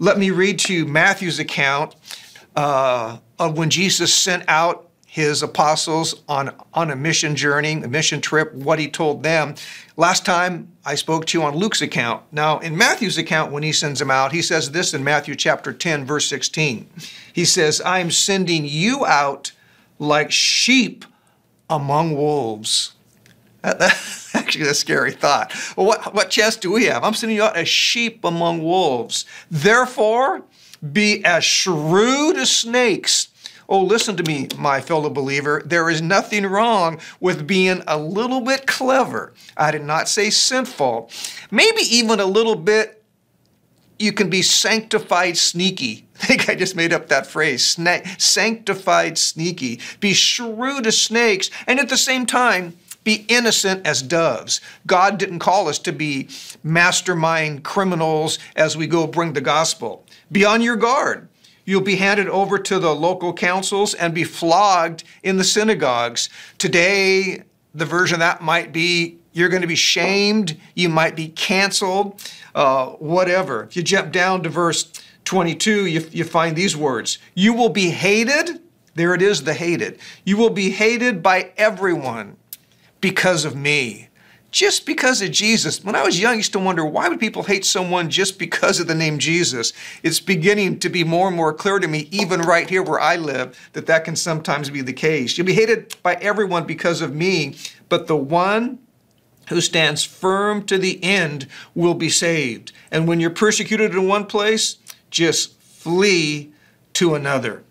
Let me read to you Matthew's account uh, of when Jesus sent out his apostles on, on a mission journey, a mission trip, what he told them. Last time I spoke to you on Luke's account. Now, in Matthew's account, when he sends them out, he says this in Matthew chapter 10, verse 16. He says, I am sending you out like sheep among wolves. Actually a scary thought. Well, what, what chance do we have? I'm sending you out as sheep among wolves. Therefore, be as shrewd as snakes. Oh, listen to me, my fellow believer. There is nothing wrong with being a little bit clever. I did not say sinful. Maybe even a little bit you can be sanctified sneaky. I think I just made up that phrase, sanctified sneaky. Be shrewd as snakes, and at the same time, be innocent as doves. God didn't call us to be mastermind criminals as we go bring the gospel. Be on your guard. You'll be handed over to the local councils and be flogged in the synagogues. Today, the version of that might be you're going to be shamed, you might be canceled, uh, whatever. If you jump down to verse 22, you, you find these words You will be hated. There it is, the hated. You will be hated by everyone because of me. Just because of Jesus. When I was young, I used to wonder why would people hate someone just because of the name Jesus? It's beginning to be more and more clear to me, even right here where I live, that that can sometimes be the case. You'll be hated by everyone because of me, but the one who stands firm to the end will be saved. And when you're persecuted in one place, just flee to another.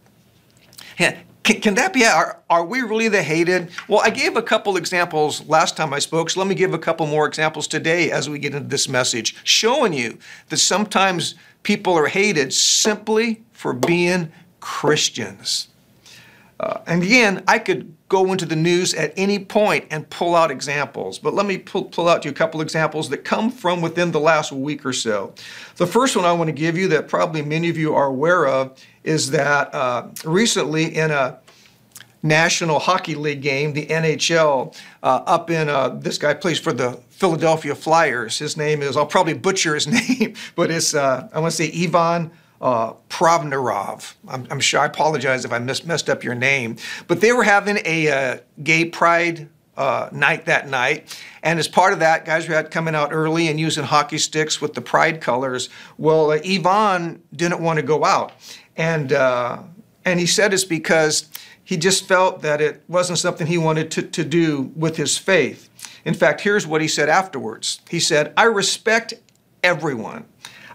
Can, can that be, are, are we really the hated? Well, I gave a couple examples last time I spoke, so let me give a couple more examples today as we get into this message, showing you that sometimes people are hated simply for being Christians. Uh, and again, I could go into the news at any point and pull out examples, but let me pull, pull out to you a couple examples that come from within the last week or so. The first one I want to give you that probably many of you are aware of is that uh, recently in a National Hockey League game, the NHL, uh, up in uh, this guy plays for the Philadelphia Flyers. His name is I'll probably butcher his name, but it's uh, I want to say Ivan uh. I'm, I'm, sure I apologize if I mis- messed up your name, but they were having a uh, gay pride uh, night that night. And as part of that, guys were out coming out early and using hockey sticks with the pride colors. Well, uh, Ivan didn't want to go out. And, uh, and he said it's because he just felt that it wasn't something he wanted to, to do with his faith. In fact, here's what he said afterwards He said, I respect everyone.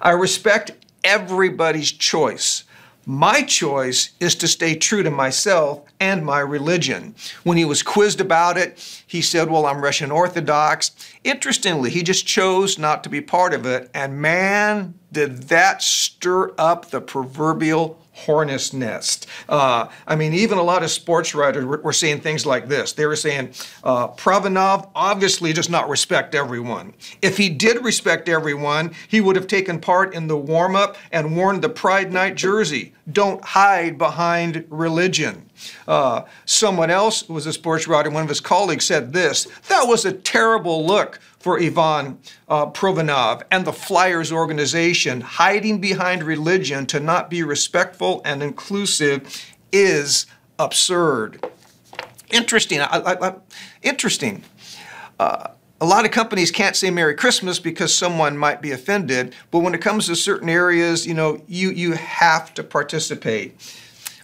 I respect everybody's choice. My choice is to stay true to myself and my religion. When he was quizzed about it, he said, Well, I'm Russian Orthodox. Interestingly, he just chose not to be part of it. And man, did that stir up the proverbial hornet's nest. Uh, I mean, even a lot of sports writers were, were saying things like this. They were saying, uh, Provorov obviously does not respect everyone. If he did respect everyone, he would have taken part in the warm up and worn the Pride Night jersey. Don't hide behind religion. Uh, someone else was a sports writer, one of his colleagues, said this That was a terrible look for Ivan uh, Provorov and the Flyers organization. Hiding behind religion to not be respectful and inclusive is absurd. Interesting. I, I, I, interesting. Uh, a lot of companies can't say Merry Christmas because someone might be offended, but when it comes to certain areas, you know, you, you have to participate.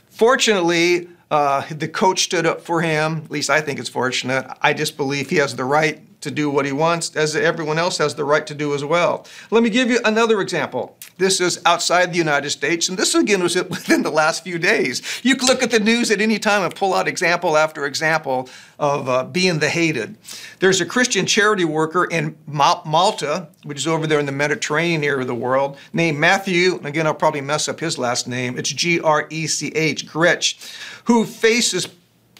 Fortunately, uh, the coach stood up for him. At least I think it's fortunate. I just believe he has the right to do what he wants, as everyone else has the right to do as well. Let me give you another example. This is outside the United States, and this again was within the last few days. You can look at the news at any time and pull out example after example of uh, being the hated. There's a Christian charity worker in Malta, which is over there in the Mediterranean area of the world, named Matthew, again, I'll probably mess up his last name. It's G R E C H, Gretsch, who faces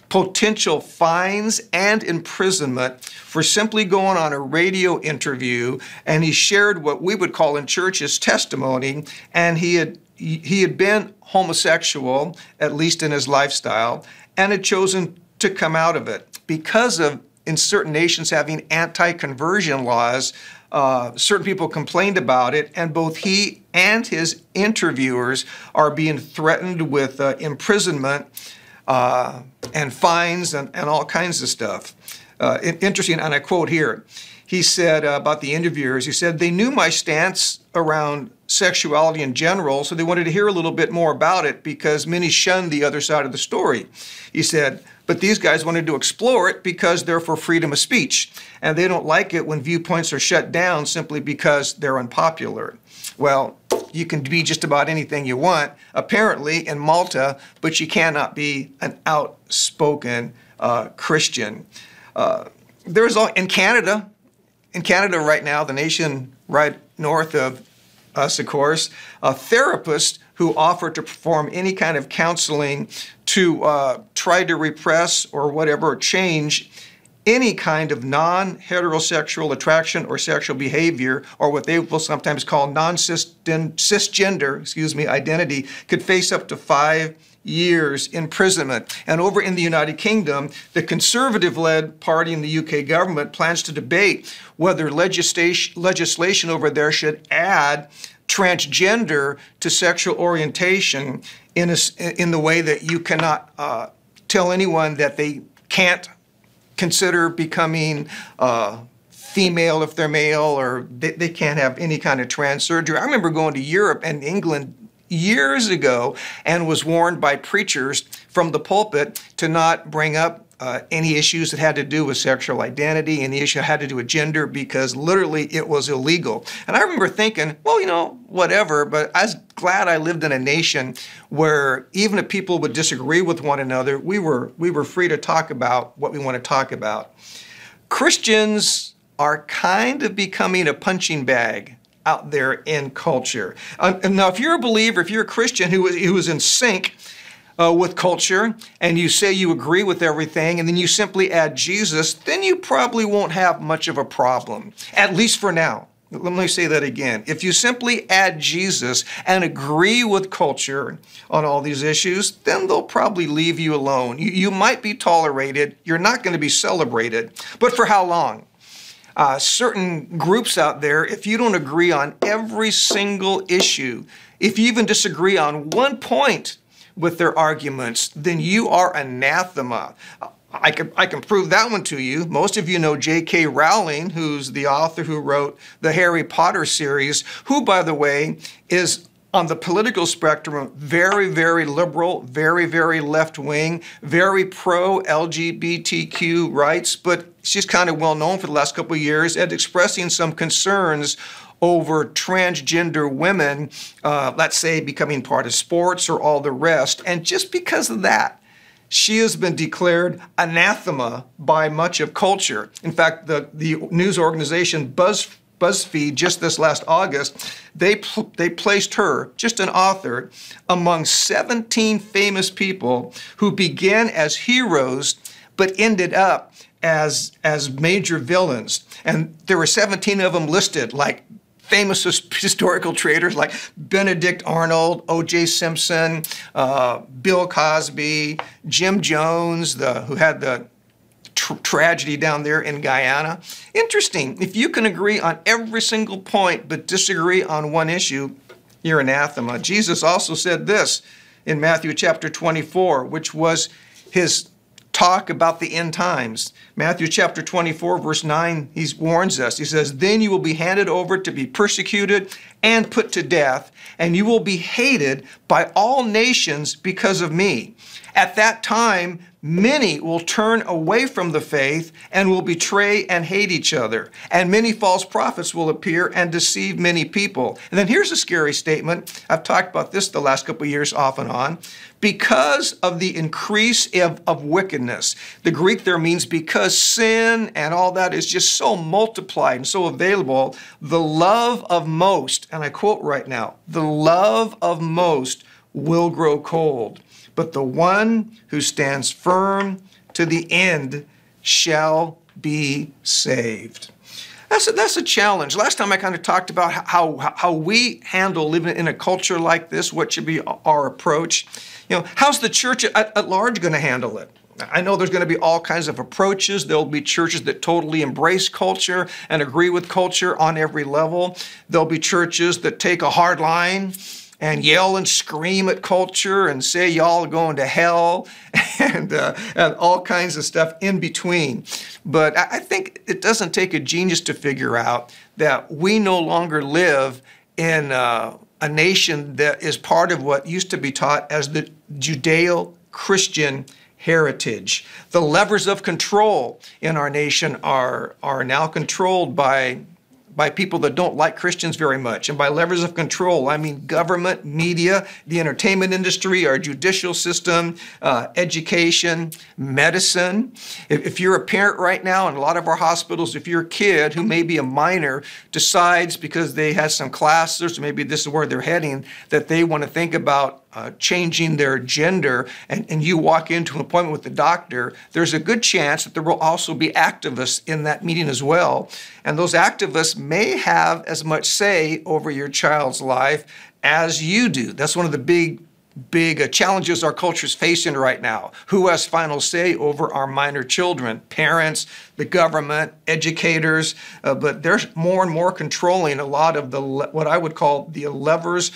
potential fines and imprisonment for simply going on a radio interview and he shared what we would call in church his testimony and he had he had been homosexual at least in his lifestyle and had chosen to come out of it. Because of in certain nations having anti-conversion laws uh, certain people complained about it and both he and his interviewers are being threatened with uh, imprisonment uh, and fines and, and all kinds of stuff. Uh, interesting, and I quote here. He said uh, about the interviewers, he said, they knew my stance around sexuality in general, so they wanted to hear a little bit more about it because many shunned the other side of the story. He said, but these guys wanted to explore it because they're for freedom of speech, and they don't like it when viewpoints are shut down simply because they're unpopular. Well, you can be just about anything you want, apparently, in Malta, but you cannot be an outspoken uh, Christian. Uh, there's in Canada, in Canada right now, the nation right north of us, of course, a therapist who offer to perform any kind of counseling to uh, try to repress or whatever change any kind of non heterosexual attraction or sexual behavior, or what they will sometimes call non cisgender, excuse me, identity, could face up to five years imprisonment. And over in the United Kingdom, the conservative led party in the UK government plans to debate whether legislation, legislation over there should add transgender to sexual orientation in, a, in the way that you cannot uh, tell anyone that they can't consider becoming uh, female if they're male or they, they can't have any kind of trans surgery. I remember going to Europe and England years ago and was warned by preachers from the pulpit to not bring up uh, any issues that had to do with sexual identity, any issue that had to do with gender, because literally it was illegal. And I remember thinking, well, you know, whatever, but I was glad I lived in a nation where even if people would disagree with one another, we were, we were free to talk about what we want to talk about. Christians are kind of becoming a punching bag out there in culture. Uh, now, if you're a believer, if you're a Christian who, who is in sync uh, with culture and you say you agree with everything and then you simply add Jesus, then you probably won't have much of a problem, at least for now. Let me say that again. If you simply add Jesus and agree with culture on all these issues, then they'll probably leave you alone. You, you might be tolerated, you're not going to be celebrated, but for how long? uh, certain groups out there, if you don't agree on every single issue, if you even disagree on one point with their arguments, then you are anathema. I can, I can prove that one to you. Most of you know J.K. Rowling, who's the author who wrote the Harry Potter series, who, by the way, is on the political spectrum, very, very liberal, very, very left wing, very pro LGBTQ rights, but she's kind of well known for the last couple of years at expressing some concerns over transgender women, uh, let's say, becoming part of sports or all the rest. And just because of that, she has been declared anathema by much of culture. In fact, the, the news organization Buzz BuzzFeed just this last August, they, pl- they placed her, just an author, among 17 famous people who began as heroes but ended up as, as major villains. And there were 17 of them listed, like famous historical traders like Benedict Arnold, O.J. Simpson, uh, Bill Cosby, Jim Jones, the, who had the tr- tragedy down there in Guyana. Interesting. If you can agree on every single point but disagree on one issue, you're anathema. Jesus also said this in Matthew chapter 24, which was his talk about the end times. Matthew chapter 24, verse 9, he warns us. He says, Then you will be handed over to be persecuted and put to death, and you will be hated by all nations because of me. At that time, many will turn away from the faith and will betray and hate each other. And many false prophets will appear and deceive many people. And then here's a scary statement. I've talked about this the last couple of years off and on. Because of the increase of, of wickedness, the Greek there means because sin and all that is just so multiplied and so available, the love of most, and I quote right now, the love of most will grow cold but the one who stands firm to the end shall be saved. That's a, that's a challenge. Last time I kind of talked about how, how we handle living in a culture like this, what should be our approach. You know, how's the church at, at large going to handle it? I know there's going to be all kinds of approaches. There'll be churches that totally embrace culture and agree with culture on every level. There'll be churches that take a hard line and yell and scream at culture and say y'all are going to hell and, uh, and all kinds of stuff in between. But I think it doesn't take a genius to figure out that we no longer live in uh, a nation that is part of what used to be taught as the Judeo Christian heritage. The levers of control in our nation are, are now controlled by by people that don't like Christians very much. And by levers of control, I mean government, media, the entertainment industry, our judicial system, uh, education, medicine. If, if you're a parent right now in a lot of our hospitals, if your kid who may be a minor decides because they have some classes or maybe this is where they're heading, that they want to think about uh, changing their gender and, and you walk into an appointment with the doctor, there's a good chance that there will also be activists in that meeting as well. And those activists may have as much say over your child's life as you do. That's one of the big big uh, challenges our culture is facing right now. Who has final say over our minor children? Parents, the government, educators, uh, but they're more and more controlling a lot of the what I would call the levers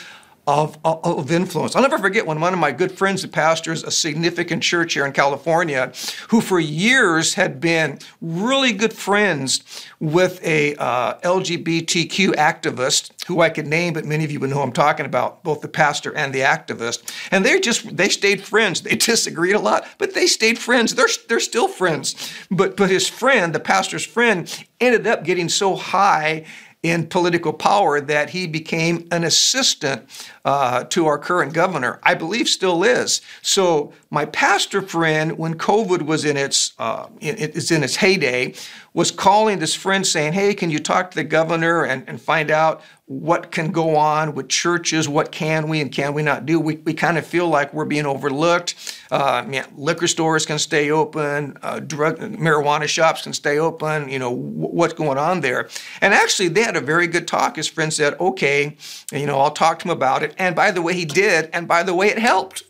of, of, influence. I'll never forget when one of my good friends that pastors a significant church here in California, who for years had been really good friends with a uh, LGBTQ activist who I could name, but many of you would know who I'm talking about, both the pastor and the activist. And they just they stayed friends. They disagreed a lot, but they stayed friends. They're they're still friends. But but his friend, the pastor's friend, ended up getting so high in political power that he became an assistant uh, to our current governor. I believe still is. So my pastor friend, when COVID was in its uh, it's in its heyday, was calling this friend saying, "Hey, can you talk to the governor and, and find out what can go on with churches? What can we and can we not do? We, we kind of feel like we're being overlooked. Uh, yeah, liquor stores can stay open, uh, drug marijuana shops can stay open. You know what's going on there? And actually, they had a very good talk. His friend said, "Okay, you know, I'll talk to him about it." And by the way, he did. And by the way, it helped.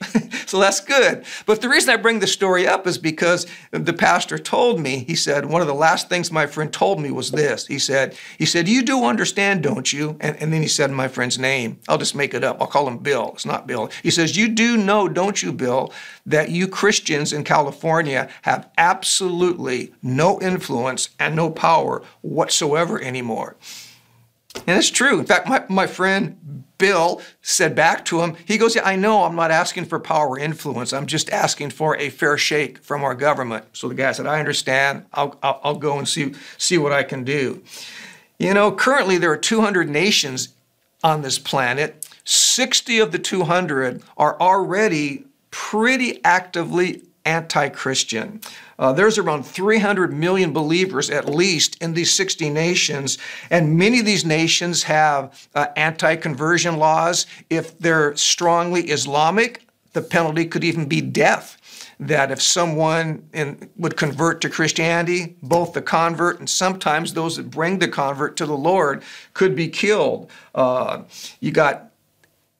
so that's good. But the reason I bring the story up is because the pastor told me. He said one of the last things my friend told me was this. He said, "He said you do understand, don't you?" And, and then he said my friend's name. I'll just make it up. I'll call him Bill. It's not Bill. He says, You do know, don't you, Bill, that you Christians in California have absolutely no influence and no power whatsoever anymore. And it's true. In fact, my, my friend Bill said back to him, he goes, yeah, I know I'm not asking for power or influence. I'm just asking for a fair shake from our government. So the guy said, I understand. I'll, I'll, I'll go and see, see what I can do. You know, currently there are 200 nations on this planet. 60 of the 200 are already pretty actively anti Christian. Uh, there's around 300 million believers, at least, in these 60 nations, and many of these nations have uh, anti conversion laws. If they're strongly Islamic, the penalty could even be death that if someone in, would convert to Christianity, both the convert and sometimes those that bring the convert to the Lord could be killed. Uh, you got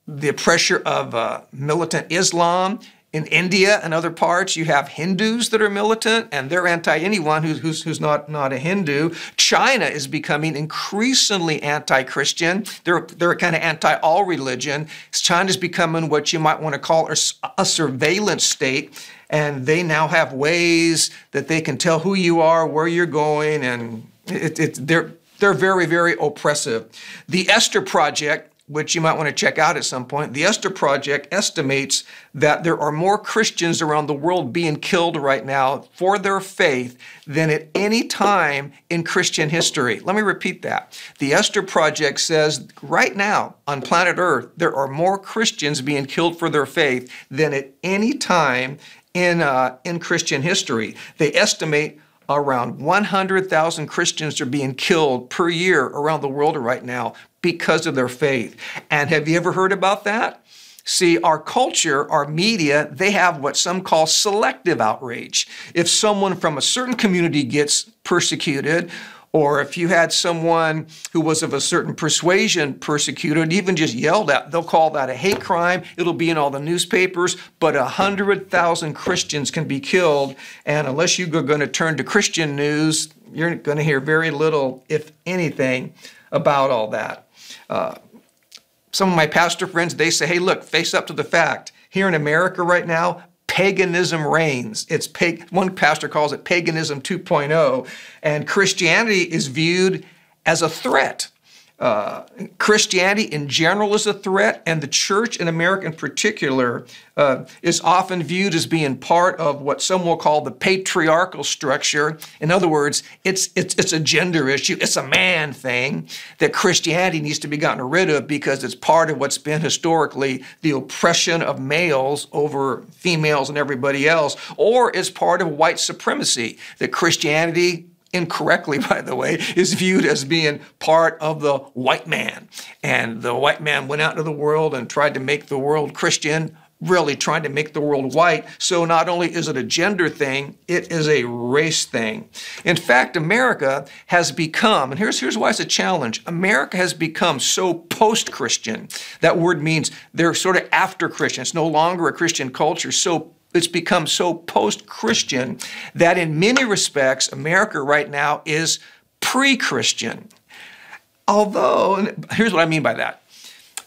the pressure of uh, militant Islam. In India and other parts, you have Hindus that are militant and they're anti anyone who's, who's, who's not, not a Hindu. China is becoming increasingly anti Christian. They're, they're kind of anti all religion. China's becoming what you might want to call a, a surveillance state and they now have ways that they can tell who you are, where you're going, and it, it, they're they're very very oppressive. The Esther Project which you might want to check out at some point. The Esther Project estimates that there are more Christians around the world being killed right now for their faith than at any time in Christian history. Let me repeat that. The Esther Project says right now on planet Earth, there are more Christians being killed for their faith than at any time in, uh, in Christian history. They estimate around 100,000 Christians are being killed per year around the world right now because of their faith. And have you ever heard about that? See, our culture, our media, they have what some call selective outrage. If someone from a certain community gets persecuted, or if you had someone who was of a certain persuasion persecuted, even just yelled at, they'll call that a hate crime. It'll be in all the newspapers, but a hundred thousand Christians can be killed, and unless you're going to turn to Christian news, you're going to hear very little, if anything, about all that. Uh, some of my pastor friends, they say, hey, look, face up to the fact. Here in America right now, paganism reigns. It's pag- one pastor calls it paganism 2.0, and Christianity is viewed as a threat uh, Christianity in general is a threat, and the church in America in particular uh, is often viewed as being part of what some will call the patriarchal structure. In other words, it's, it's, it's a gender issue, it's a man thing that Christianity needs to be gotten rid of because it's part of what's been historically the oppression of males over females and everybody else, or it's part of white supremacy that Christianity incorrectly, by the way, is viewed as being part of the white man. And the white man went out into the world and tried to make the world Christian, really trying to make the world white. So not only is it a gender thing, it is a race thing. In fact, America has become, and here's, here's why it's a challenge America has become so post Christian. That word means they're sort of after Christian. It's no longer a Christian culture, so it's become so post Christian that in many respects, America right now is pre Christian. Although, here's what I mean by that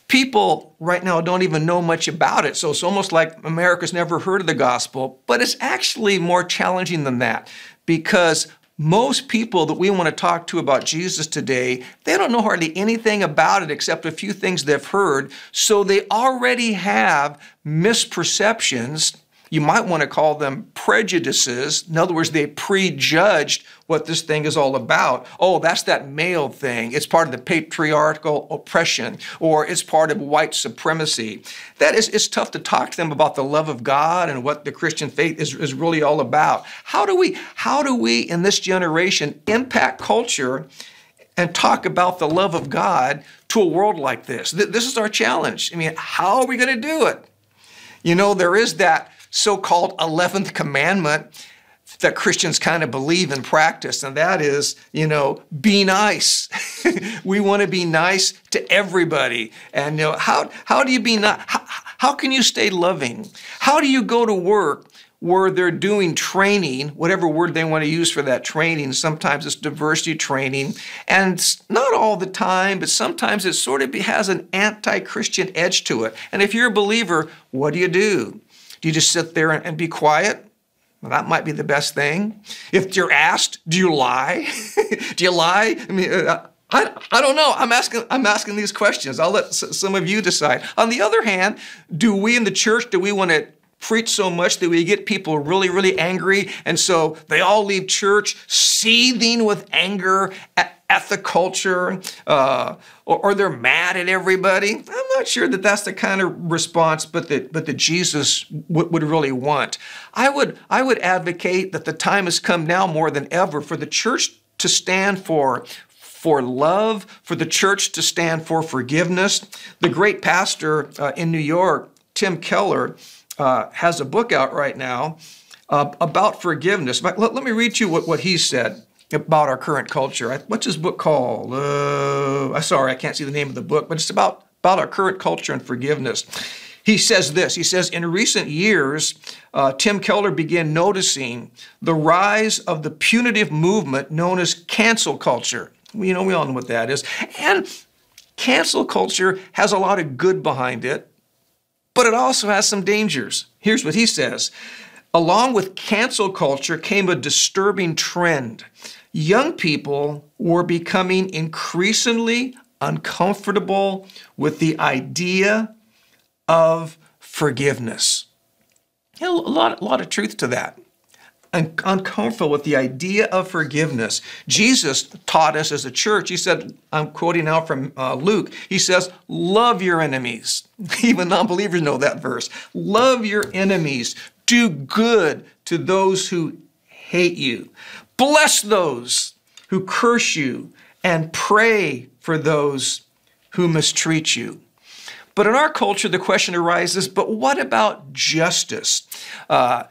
people right now don't even know much about it. So it's almost like America's never heard of the gospel, but it's actually more challenging than that because most people that we want to talk to about Jesus today, they don't know hardly anything about it except a few things they've heard. So they already have misperceptions you might want to call them prejudices. In other words, they prejudged what this thing is all about. Oh, that's that male thing. It's part of the patriarchal oppression, or it's part of white supremacy. That is, it's tough to talk to them about the love of God and what the Christian faith is, is really all about. How do we, how do we in this generation impact culture and talk about the love of God to a world like this? This is our challenge. I mean, how are we going to do it? You know, there is that so called 11th commandment that Christians kind of believe and practice, and that is, you know, be nice. we want to be nice to everybody. And you know, how how do you be nice? How, how can you stay loving? How do you go to work where they're doing training, whatever word they want to use for that training? Sometimes it's diversity training, and not all the time, but sometimes it sort of has an anti-Christian edge to it. And if you're a believer, what do you do? Do you just sit there and, be quiet? Well, that might be the best thing. If you're asked, do you lie? do you lie? I mean, uh, I, I don't know. I'm asking, I'm asking these questions. I'll let some of you decide. On the other hand, do we in the church, do we want to preach so much that we get people really, really angry? And so they all leave church seething with anger at, at the culture, uh, or, or, they're mad at everybody. I'm not sure that that's the kind of response, but that but that Jesus w- would really want. I would I would advocate that the time has come now more than ever for the church to stand for for love, for the church to stand for forgiveness. The great pastor uh, in New York, Tim Keller, uh, has a book out right now uh, about forgiveness. Let, let, me read you what, what he said about our current culture. What's his book called? Uh, sorry, I can't see the name of the book, but it's about, about our current culture and forgiveness. He says this He says, In recent years, uh, Tim Keller began noticing the rise of the punitive movement known as cancel culture. You know, we all know what that is. And cancel culture has a lot of good behind it, but it also has some dangers. Here's what he says Along with cancel culture came a disturbing trend. Young people were becoming increasingly uncomfortable with the idea of forgiveness. You know, a lot, a lot of truth to that. Un- uncomfortable with the idea of forgiveness. Jesus taught us as a church, he said, I'm quoting now from uh, Luke, he says, Love your enemies. Even non believers know that verse. Love your enemies. Do good to those who hate you. Bless those who curse you and pray for those who mistreat you. But in our culture, the question arises but what about justice? Uh,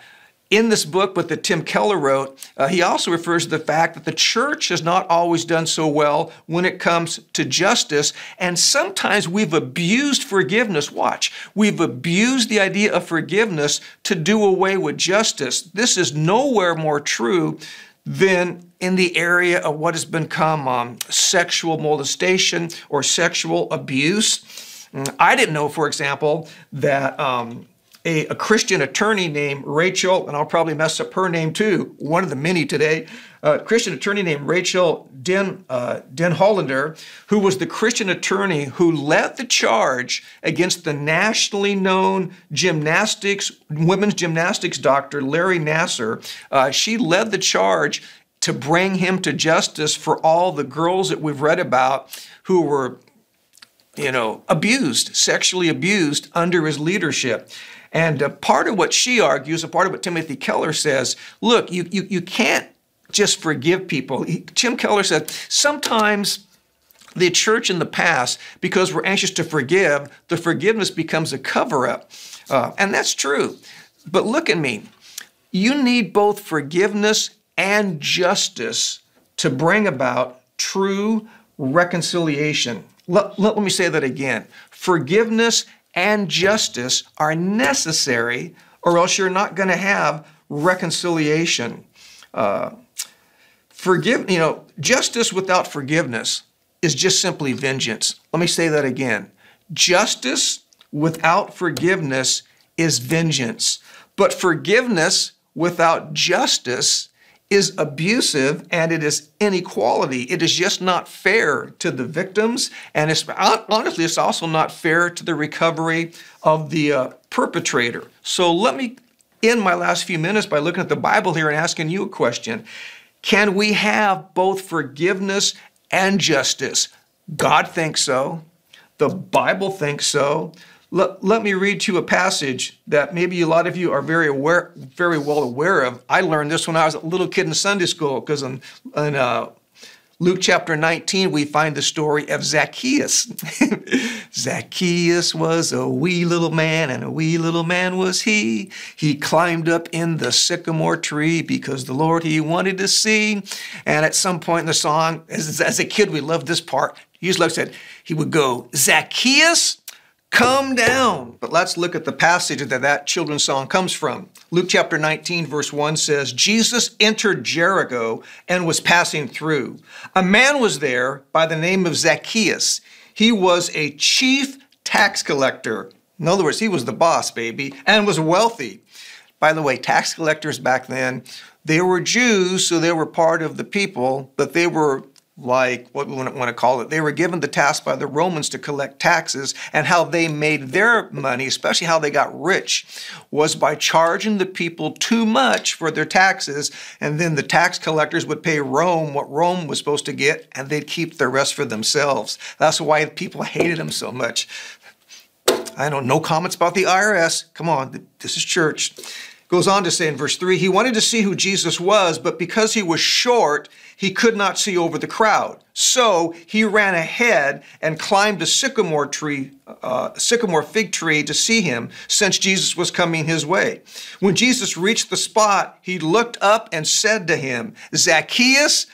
in this book, but that Tim Keller wrote, uh, he also refers to the fact that the church has not always done so well when it comes to justice. And sometimes we've abused forgiveness. Watch, we've abused the idea of forgiveness to do away with justice. This is nowhere more true than in the area of what has become um, sexual molestation or sexual abuse. Mm, I didn't know, for example, that. Um, a, a, Christian attorney named Rachel, and I'll probably mess up her name too, one of the many today, a Christian attorney named Rachel Den, uh, Denhollander, who was the Christian attorney who led the charge against the nationally known gymnastics, women's gymnastics doctor, Larry Nassar. Uh, she led the charge to bring him to justice for all the girls that we've read about who were you know, abused, sexually abused under his leadership. And uh, part of what she argues, a part of what Timothy Keller says, look, you, you, you can't just forgive people. Tim Keller said sometimes the church in the past, because we're anxious to forgive, the forgiveness becomes a cover up. Uh, and that's true. But look at me. You need both forgiveness and justice to bring about true reconciliation. Let, let, let me say that again. Forgiveness and justice are necessary, or else you're not going to have reconciliation. Uh, forgive, you know, justice without forgiveness is just simply vengeance. Let me say that again. Justice without forgiveness is vengeance, but forgiveness without justice is abusive and it is inequality. It is just not fair to the victims, and it's honestly, it's also not fair to the recovery of the uh, perpetrator. So let me end my last few minutes by looking at the Bible here and asking you a question. Can we have both forgiveness and justice? God thinks so. The Bible thinks so. Let, let me read to you a passage that maybe a lot of you are very aware, very well aware of. I learned this when I was a little kid in Sunday school because in, in uh, Luke chapter 19, we find the story of Zacchaeus. Zacchaeus was a wee little man, and a wee little man was he. He climbed up in the sycamore tree because the Lord he wanted to see. And at some point in the song, as, as a kid, we loved this part. He usually said, he would go, Zacchaeus, Come down. But let's look at the passage that that children's song comes from. Luke chapter 19, verse 1 says, Jesus entered Jericho and was passing through. A man was there by the name of Zacchaeus. He was a chief tax collector. In other words, he was the boss, baby, and was wealthy. By the way, tax collectors back then, they were Jews, so they were part of the people, but they were like what we want to call it. They were given the task by the Romans to collect taxes, and how they made their money, especially how they got rich, was by charging the people too much for their taxes, and then the tax collectors would pay Rome what Rome was supposed to get, and they'd keep the rest for themselves. That's why people hated them so much. I don't know, no comments about the IRS. Come on, this is church. Goes on to say in verse 3 he wanted to see who Jesus was, but because he was short, he could not see over the crowd. So he ran ahead and climbed a sycamore tree, uh, sycamore fig tree to see him, since Jesus was coming his way. When Jesus reached the spot, he looked up and said to him, Zacchaeus,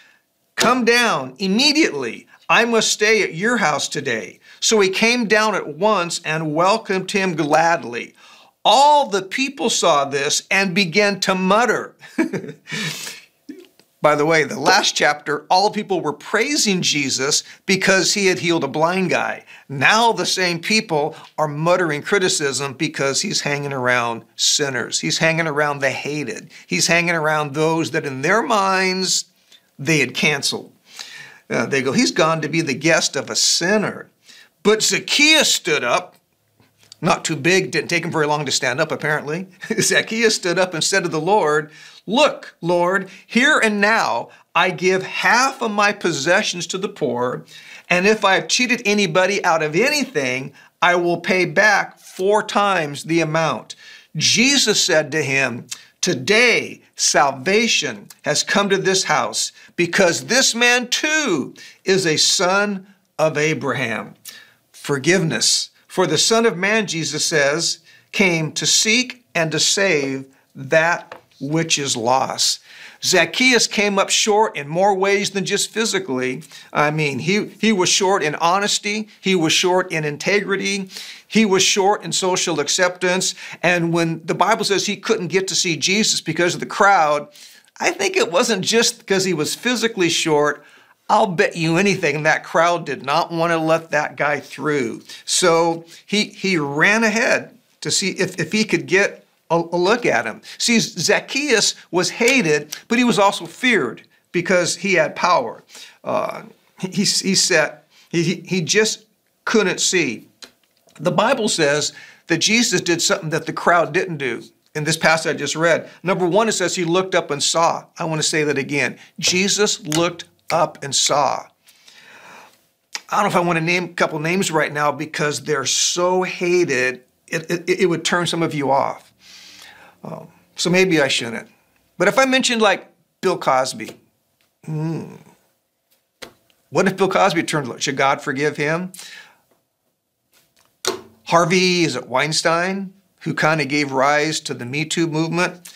come down immediately. I must stay at your house today. So he came down at once and welcomed him gladly. All the people saw this and began to mutter. By the way, the last chapter, all people were praising Jesus because he had healed a blind guy. Now the same people are muttering criticism because he's hanging around sinners. He's hanging around the hated. He's hanging around those that in their minds they had canceled. Uh, they go, he's gone to be the guest of a sinner. But Zacchaeus stood up not too big, didn't take him very long to stand up, apparently. Zacchaeus stood up and said to the Lord, Look, Lord, here and now I give half of my possessions to the poor, and if I have cheated anybody out of anything, I will pay back four times the amount. Jesus said to him, Today salvation has come to this house because this man too is a son of Abraham. Forgiveness for the Son of Man, Jesus says, came to seek and to save that which is lost. Zacchaeus came up short in more ways than just physically. I mean, he, he was short in honesty, he was short in integrity, he was short in social acceptance. And when the Bible says he couldn't get to see Jesus because of the crowd, I think it wasn't just because he was physically short. I'll bet you anything that crowd did not want to let that guy through. So he, he ran ahead to see if, if he could get a, a look at him. See, Zacchaeus was hated, but he was also feared because he had power. Uh, he, he said he, he just couldn't see. The Bible says that Jesus did something that the crowd didn't do. In this passage I just read, number one, it says he looked up and saw. I want to say that again. Jesus looked up and saw. I don't know if I want to name a couple names right now because they're so hated, it, it, it would turn some of you off. Um, so maybe I shouldn't. But if I mentioned like Bill Cosby, hmm, what if Bill Cosby turned. Should God forgive him? Harvey, is it Weinstein, who kind of gave rise to the Me Too movement?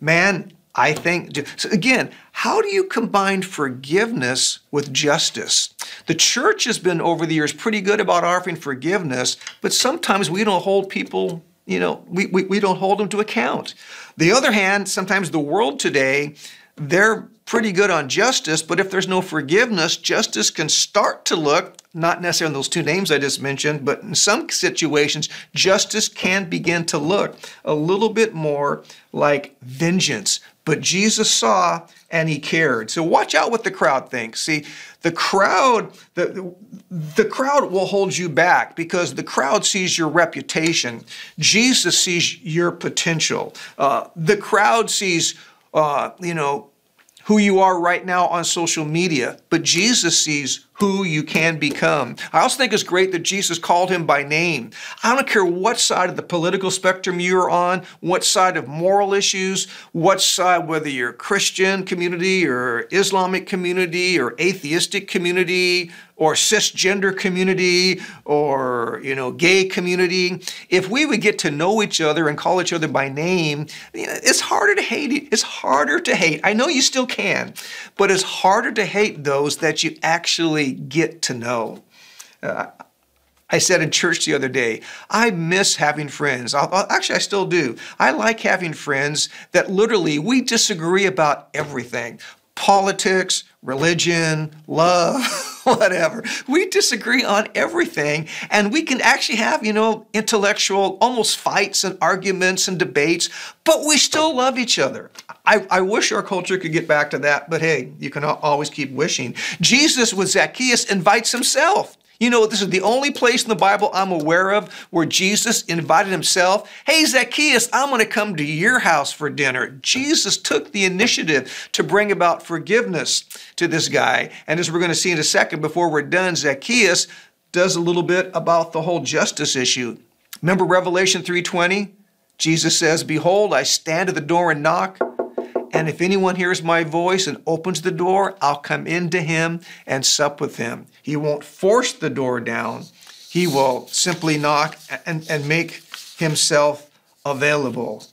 Man, I think, so again, how do you combine forgiveness with justice? The church has been over the years pretty good about offering forgiveness, but sometimes we don't hold people you know, we, we, we don't hold them to account. The other hand, sometimes the world today, they're pretty good on justice, but if there's no forgiveness, justice can start to look, not necessarily in those two names I just mentioned, but in some situations, justice can begin to look a little bit more like vengeance. But Jesus saw and he cared. So watch out what the crowd thinks. See, the crowd, the, the crowd will hold you back because the crowd sees your reputation. Jesus sees your potential. Uh, the crowd sees, uh, you know, who you are right now on social media, but Jesus sees who you can become. I also think it's great that Jesus called him by name. I don't care what side of the political spectrum you're on, what side of moral issues, what side, whether you're Christian community or Islamic community or atheistic community or cisgender community or you know gay community if we would get to know each other and call each other by name it's harder to hate it's harder to hate i know you still can but it's harder to hate those that you actually get to know uh, I said in church the other day, I miss having friends. Actually, I still do. I like having friends that literally we disagree about everything politics, religion, love, whatever. We disagree on everything, and we can actually have, you know, intellectual, almost fights and arguments and debates, but we still love each other. I, I wish our culture could get back to that, but hey, you can always keep wishing. Jesus with Zacchaeus invites himself. You know, this is the only place in the Bible I'm aware of where Jesus invited himself. Hey, Zacchaeus, I'm going to come to your house for dinner. Jesus took the initiative to bring about forgiveness to this guy. And as we're going to see in a second, before we're done, Zacchaeus does a little bit about the whole justice issue. Remember Revelation 3:20? Jesus says, "Behold, I stand at the door and knock." And if anyone hears my voice and opens the door, I'll come into him and sup with him. He won't force the door down. He will simply knock and, and make himself available.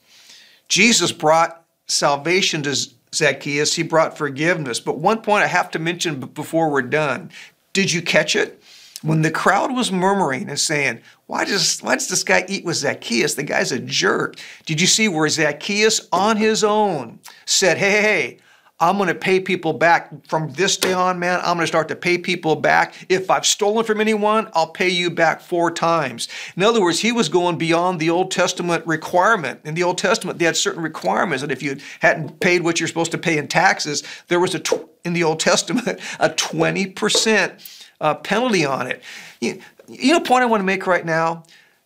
Jesus brought salvation to Zacchaeus, he brought forgiveness. But one point I have to mention before we're done did you catch it? When the crowd was murmuring and saying, why does, why does this guy eat with Zacchaeus? The guy's a jerk. Did you see where Zacchaeus on his own said, hey, hey, I'm going to pay people back from this day on, man. I'm going to start to pay people back. If I've stolen from anyone, I'll pay you back four times. In other words, he was going beyond the Old Testament requirement. In the Old Testament, they had certain requirements that if you hadn't paid what you're supposed to pay in taxes, there was a in the Old Testament a 20% uh, penalty on it. You, you know, point I want to make right now.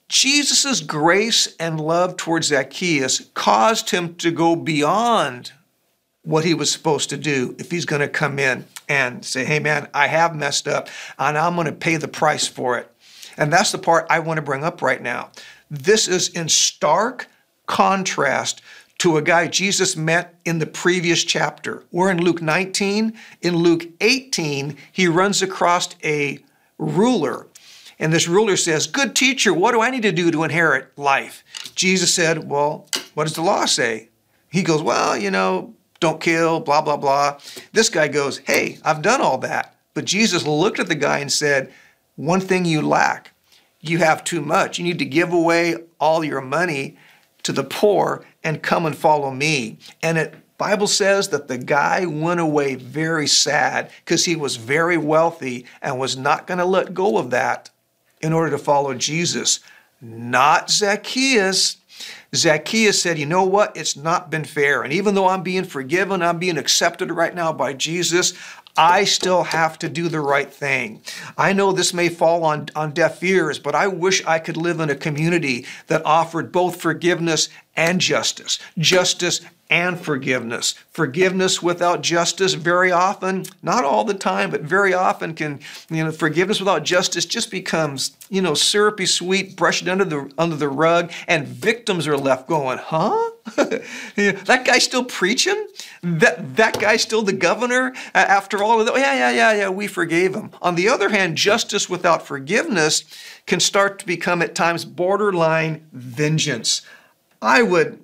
Jesus' grace and love towards Zacchaeus caused him to go beyond what he was supposed to do if he's going to come in and say, hey, man, I have messed up and I'm going to pay the price for it. And that's the part I want to bring up right now. This is in stark contrast to a guy Jesus met in the previous chapter. We're in Luke 19. In Luke 18, he runs across a ruler. And this ruler says, Good teacher, what do I need to do to inherit life? Jesus said, Well, what does the law say? He goes, Well, you know, don't kill, blah, blah, blah. This guy goes, Hey, I've done all that. But Jesus looked at the guy and said, One thing you lack. You have too much. You need to give away all your money to the poor and come and follow me. And it Bible says that the guy went away very sad because he was very wealthy and was not going to let go of that in order to follow Jesus. Not Zacchaeus. Zacchaeus said, You know what? It's not been fair. And even though I'm being forgiven, I'm being accepted right now by Jesus, I still have to do the right thing. I know this may fall on, on deaf ears, but I wish I could live in a community that offered both forgiveness and justice. Justice and forgiveness. Forgiveness without justice, very often, not all the time, but very often can, you know, forgiveness without justice just becomes, you know, syrupy sweet, brushed under the under the rug, and victims are left going, huh? that guy's still preaching? That that guy's still the governor uh, after all of that? Yeah, yeah, yeah, yeah, we forgave him. On the other hand, justice without forgiveness can start to become at times borderline vengeance. I would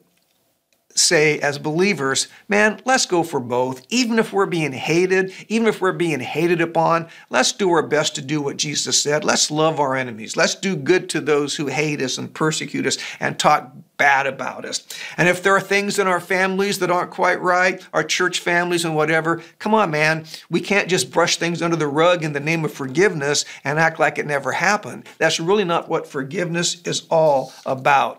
say as believers, man, let's go for both. Even if we're being hated, even if we're being hated upon, let's do our best to do what Jesus said. Let's love our enemies. Let's do good to those who hate us and persecute us and talk bad about us. And if there are things in our families that aren't quite right, our church families and whatever, come on, man. We can't just brush things under the rug in the name of forgiveness and act like it never happened. That's really not what forgiveness is all about.